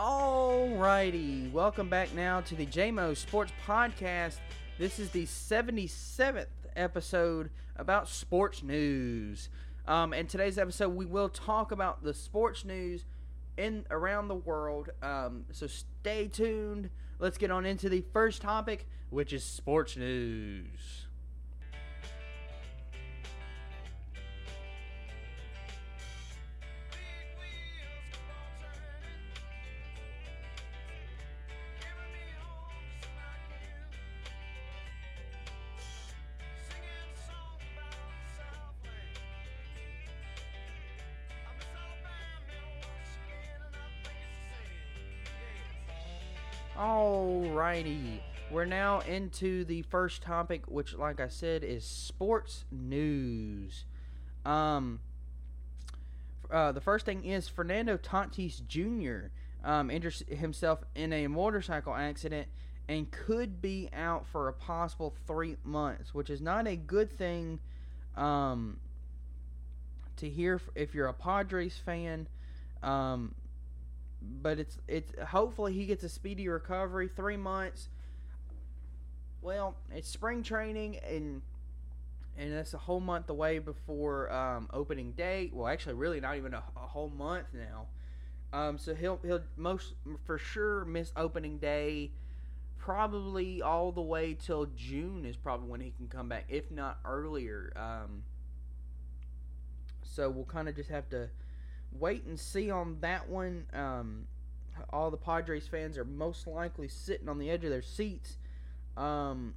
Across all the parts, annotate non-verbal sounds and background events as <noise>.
Alrighty, welcome back now to the JMO Sports Podcast. This is the 77th episode about sports news. Um, in today's episode, we will talk about the sports news in around the world. Um, so stay tuned. Let's get on into the first topic, which is sports news. Alrighty, we're now into the first topic, which, like I said, is sports news. Um, uh, the first thing is Fernando Tatis Jr. Um, injured himself in a motorcycle accident and could be out for a possible three months, which is not a good thing um, to hear if you're a Padres fan. Um, but it's it's hopefully he gets a speedy recovery. Three months. Well, it's spring training and and that's a whole month away before um, opening day. Well, actually, really not even a, a whole month now. Um, so he'll he'll most for sure miss opening day. Probably all the way till June is probably when he can come back, if not earlier. Um, so we'll kind of just have to wait and see on that one. Um, all the Padres fans are most likely sitting on the edge of their seats, um,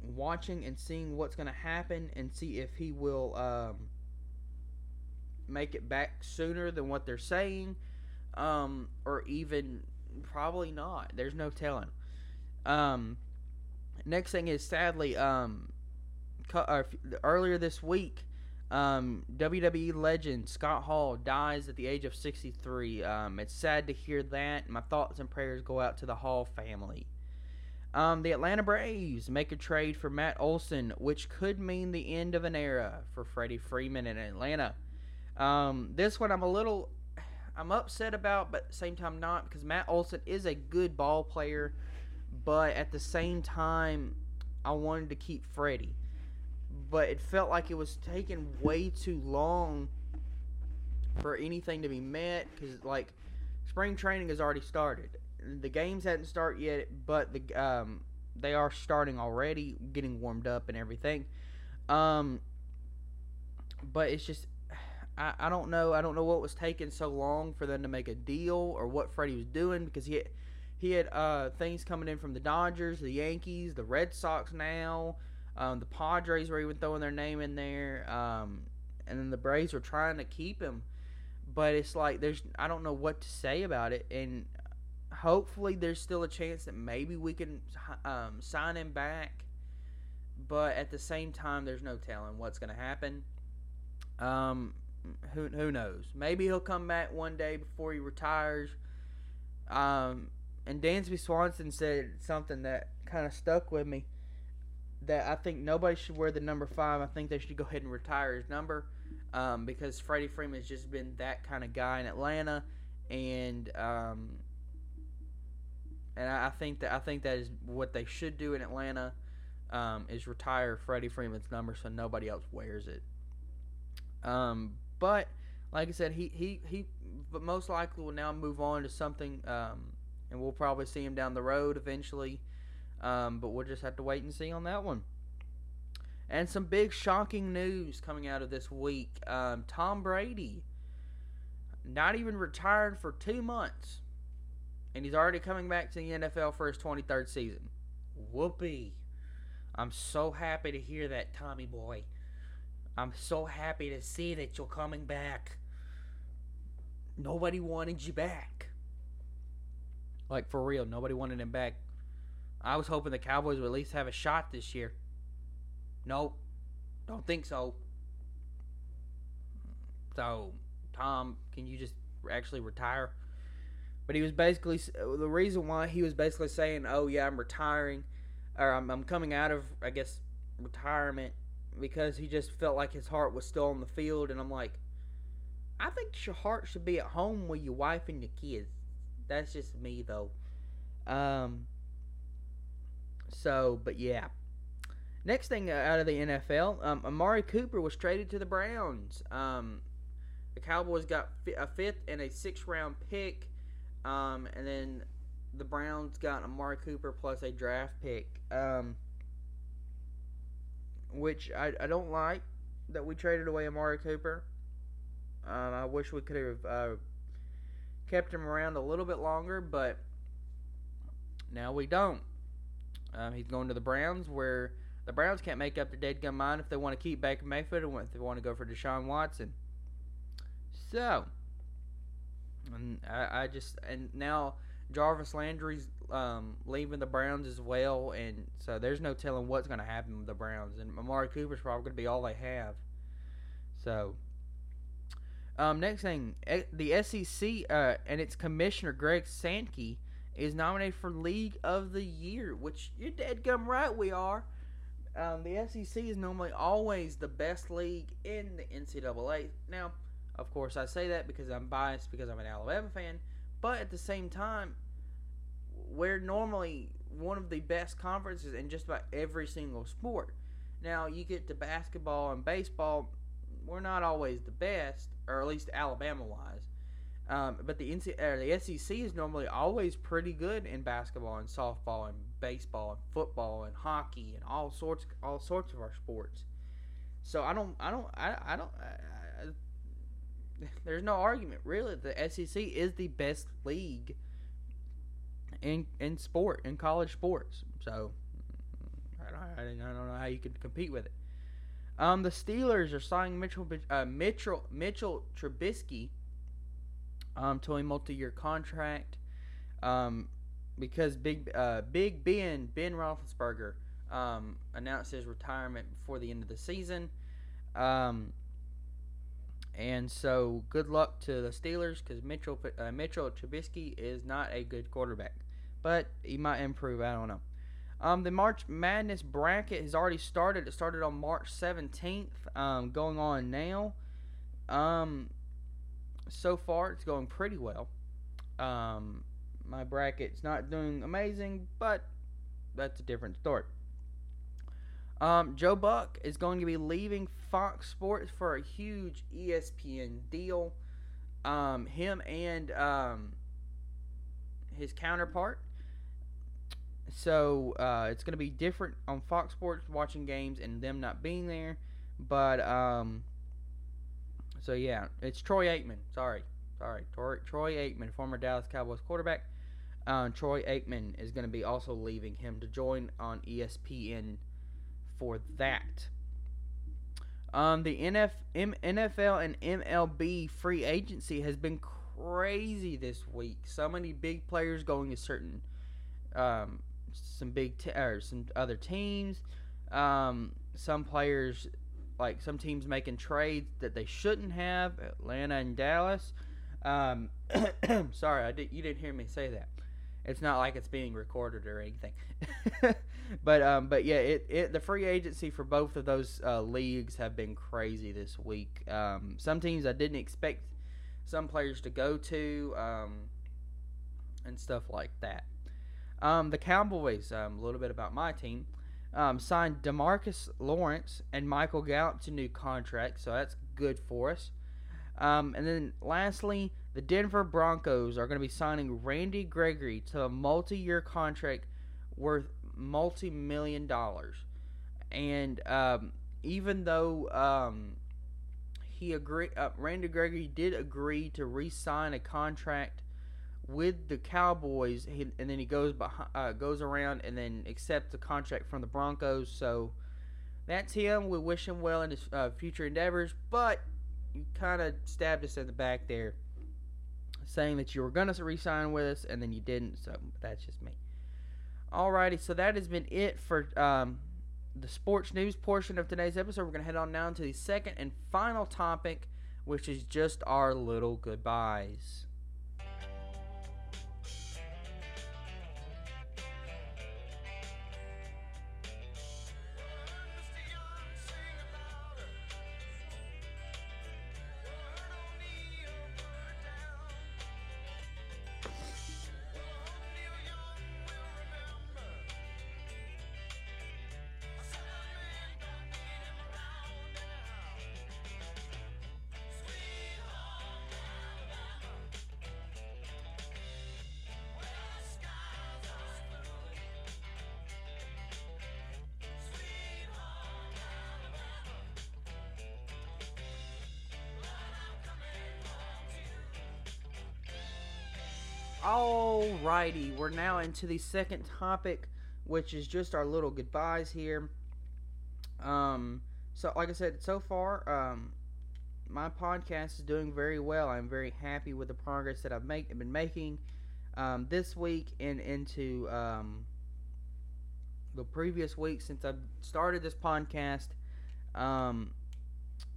watching and seeing what's going to happen and see if he will um, make it back sooner than what they're saying, um, or even probably not. There's no telling. Um, next thing is sadly, um, uh, earlier this week, um, WWE legend Scott Hall dies at the age of 63. Um, it's sad to hear that. My thoughts and prayers go out to the Hall family. Um, the Atlanta Braves make a trade for Matt Olson, which could mean the end of an era for Freddie Freeman in Atlanta. Um, this one I'm a little, I'm upset about, but same time not because Matt Olson is a good ball player, but at the same time, I wanted to keep Freddie but it felt like it was taking way too long for anything to be met because like spring training has already started. The games hadn't started yet, but the um, they are starting already, getting warmed up and everything. Um, but it's just I, I don't know I don't know what was taking so long for them to make a deal or what Freddie was doing because he had, he had uh, things coming in from the Dodgers, the Yankees, the Red Sox now. Um, the Padres were even throwing their name in there, um, and then the Braves were trying to keep him, but it's like there's I don't know what to say about it, and hopefully there's still a chance that maybe we can um, sign him back, but at the same time there's no telling what's going to happen. Um, who who knows? Maybe he'll come back one day before he retires. Um, and Dansby Swanson said something that kind of stuck with me that I think nobody should wear the number five. I think they should go ahead and retire his number um, because Freddie Freeman has just been that kind of guy in Atlanta, and um, and I think that I think that is what they should do in Atlanta um, is retire Freddie Freeman's number so nobody else wears it. Um, but like I said, he he he, but most likely will now move on to something, um, and we'll probably see him down the road eventually. Um, but we'll just have to wait and see on that one. And some big shocking news coming out of this week. Um, Tom Brady, not even retired for two months, and he's already coming back to the NFL for his 23rd season. Whoopee. I'm so happy to hear that, Tommy boy. I'm so happy to see that you're coming back. Nobody wanted you back. Like, for real, nobody wanted him back I was hoping the Cowboys would at least have a shot this year. Nope. Don't think so. So, Tom, can you just actually retire? But he was basically the reason why he was basically saying, "Oh yeah, I'm retiring, or I'm, I'm coming out of, I guess, retirement," because he just felt like his heart was still on the field. And I'm like, I think your heart should be at home with your wife and your kids. That's just me though. Um. So, but yeah. Next thing out of the NFL, um, Amari Cooper was traded to the Browns. Um, the Cowboys got a fifth and a sixth round pick, um, and then the Browns got Amari Cooper plus a draft pick, um, which I, I don't like that we traded away Amari Cooper. Um, I wish we could have uh, kept him around a little bit longer, but now we don't. Um, he's going to the Browns, where the Browns can't make up their dead gun mind if they want to keep Baker Mayfield and if they want to go for Deshaun Watson. So, and I, I just and now Jarvis Landry's um, leaving the Browns as well, and so there's no telling what's going to happen with the Browns. And Amari Cooper's probably going to be all they have. So, um, next thing, the SEC uh, and its commissioner Greg Sankey is nominated for League of the Year, which you're dead gum right we are. Um, the SEC is normally always the best league in the NCAA. Now, of course, I say that because I'm biased because I'm an Alabama fan, but at the same time, we're normally one of the best conferences in just about every single sport. Now, you get to basketball and baseball, we're not always the best, or at least Alabama wise. Um, but the NC, the SEC is normally always pretty good in basketball and softball and baseball and football and hockey and all sorts all sorts of our sports. So I don't I don't I, I don't I, I, <laughs> there's no argument really. The SEC is the best league in in sport in college sports. So I don't, I don't know how you could compete with it. Um, the Steelers are signing Mitchell uh, Mitchell Mitchell Trubisky um, to a multi-year contract um, because Big uh, Big Ben Ben Roethlisberger um, announced his retirement before the end of the season. Um, and so, good luck to the Steelers because Mitchell uh, Mitchell Trubisky is not a good quarterback, but he might improve. I don't know. Um, the March Madness bracket has already started. It started on March 17th, um, going on now. Um, so far, it's going pretty well. Um, my bracket's not doing amazing, but that's a different story. Um, Joe Buck is going to be leaving Fox Sports for a huge ESPN deal. Um, him and um, his counterpart. So uh, it's going to be different on Fox Sports watching games and them not being there. But um, so yeah, it's Troy Aikman. Sorry, sorry, Troy, Troy Aikman, former Dallas Cowboys quarterback. Uh, Troy Aikman is going to be also leaving him to join on ESPN for that. Um, the NF, M, NFL and MLB free agency has been crazy this week. So many big players going to certain, um, some big t- or some other teams. Um, some players like some teams making trades that they shouldn't have. Atlanta and Dallas. Um, <coughs> sorry, I did. You didn't hear me say that. It's not like it's being recorded or anything. <laughs> but um, but yeah, it, it the free agency for both of those uh, leagues have been crazy this week. Um, some teams I didn't expect some players to go to, um, and stuff like that. Um, the Cowboys. Um, a little bit about my team um, signed Demarcus Lawrence and Michael Gallup to new contracts, so that's good for us. Um, and then lastly, the Denver Broncos are going to be signing Randy Gregory to a multi-year contract worth multi-million dollars. And um, even though um, he agreed, uh, Randy Gregory did agree to re-sign a contract with the Cowboys, he, and then he goes behind, uh, goes around and then accepts the contract from the Broncos. So that's him. We wish him well in his uh, future endeavors, but you kind of stabbed us in the back there, saying that you were going to resign with us and then you didn't. So that's just me. Alrighty, so that has been it for um, the sports news portion of today's episode. We're going to head on now to the second and final topic, which is just our little goodbyes. Alrighty, we're now into the second topic, which is just our little goodbyes here. Um, so like I said, so far, um, my podcast is doing very well. I'm very happy with the progress that I've make, been making um, this week and into um, the previous week since I started this podcast. Um,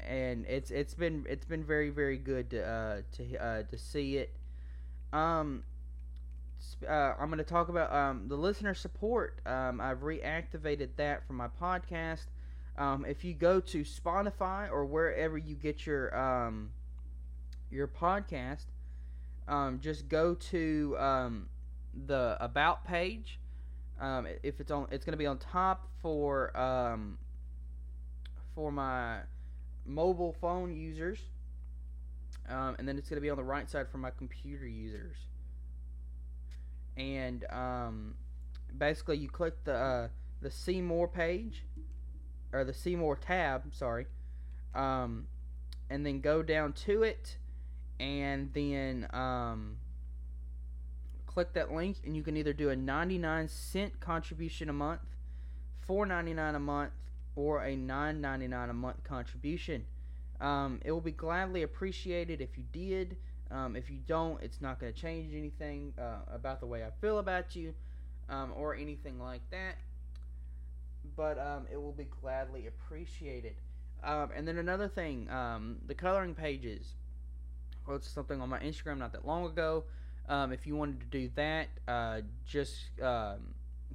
and it's it's been it's been very very good to uh, to uh, to see it. Um, uh, I'm going to talk about um, the listener support. Um, I've reactivated that for my podcast. Um, if you go to Spotify or wherever you get your um, your podcast, um, just go to um, the about page. If it's on, it's going to be on top for for my mobile phone users, and then it's going to be on the right side for my computer users. And um, basically, you click the uh, the see more page or the see more tab, sorry, um, and then go down to it, and then um, click that link, and you can either do a 99 cent contribution a month, 4.99 a month, or a 9.99 a month contribution. Um, it will be gladly appreciated if you did. Um, if you don't, it's not going to change anything uh, about the way I feel about you um, or anything like that. But um, it will be gladly appreciated. Um, and then another thing, um, the coloring pages. Well, it's something on my Instagram not that long ago. Um, if you wanted to do that, uh, just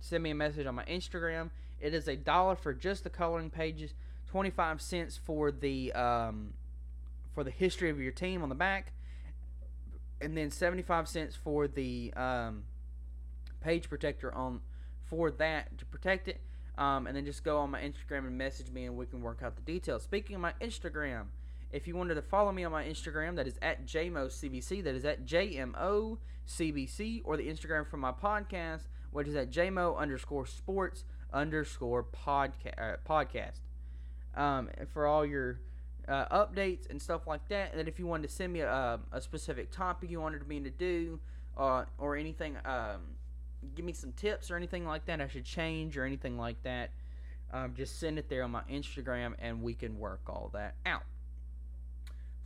send me a message on my Instagram. It is a dollar for just the coloring pages, twenty five cents for the for the history of your team on the back, and then 75 cents for the um, page protector on for that to protect it. Um, and then just go on my Instagram and message me, and we can work out the details. Speaking of my Instagram, if you wanted to follow me on my Instagram, that is at JMOCBC, that is at JMOCBC, or the Instagram for my podcast, which is at JMO underscore sports underscore podca- uh, podcast. Um, for all your uh, updates and stuff like that. And then if you wanted to send me a, a specific topic you wanted me to do, uh, or anything, um, give me some tips or anything like that I should change or anything like that, um, just send it there on my Instagram and we can work all that out.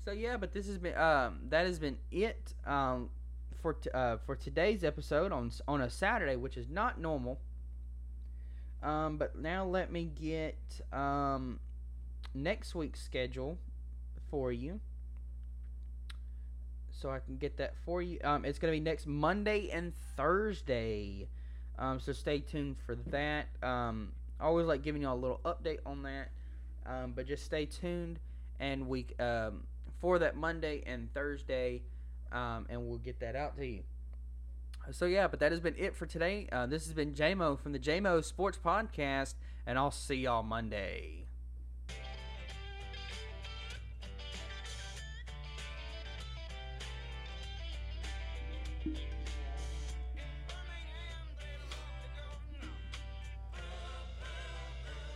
So yeah, but this has been um, that has been it um, for t- uh, for today's episode on on a Saturday, which is not normal. Um, but now let me get um, next week's schedule for you so I can get that for you. Um, it's going to be next Monday and Thursday. Um, so stay tuned for that. Um, I always like giving you a little update on that. Um, but just stay tuned and we um, for that Monday and Thursday, um, and we'll get that out to you. So yeah, but that has been it for today. Uh, this has been JMO from the JMO Sports Podcast, and I'll see y'all Monday.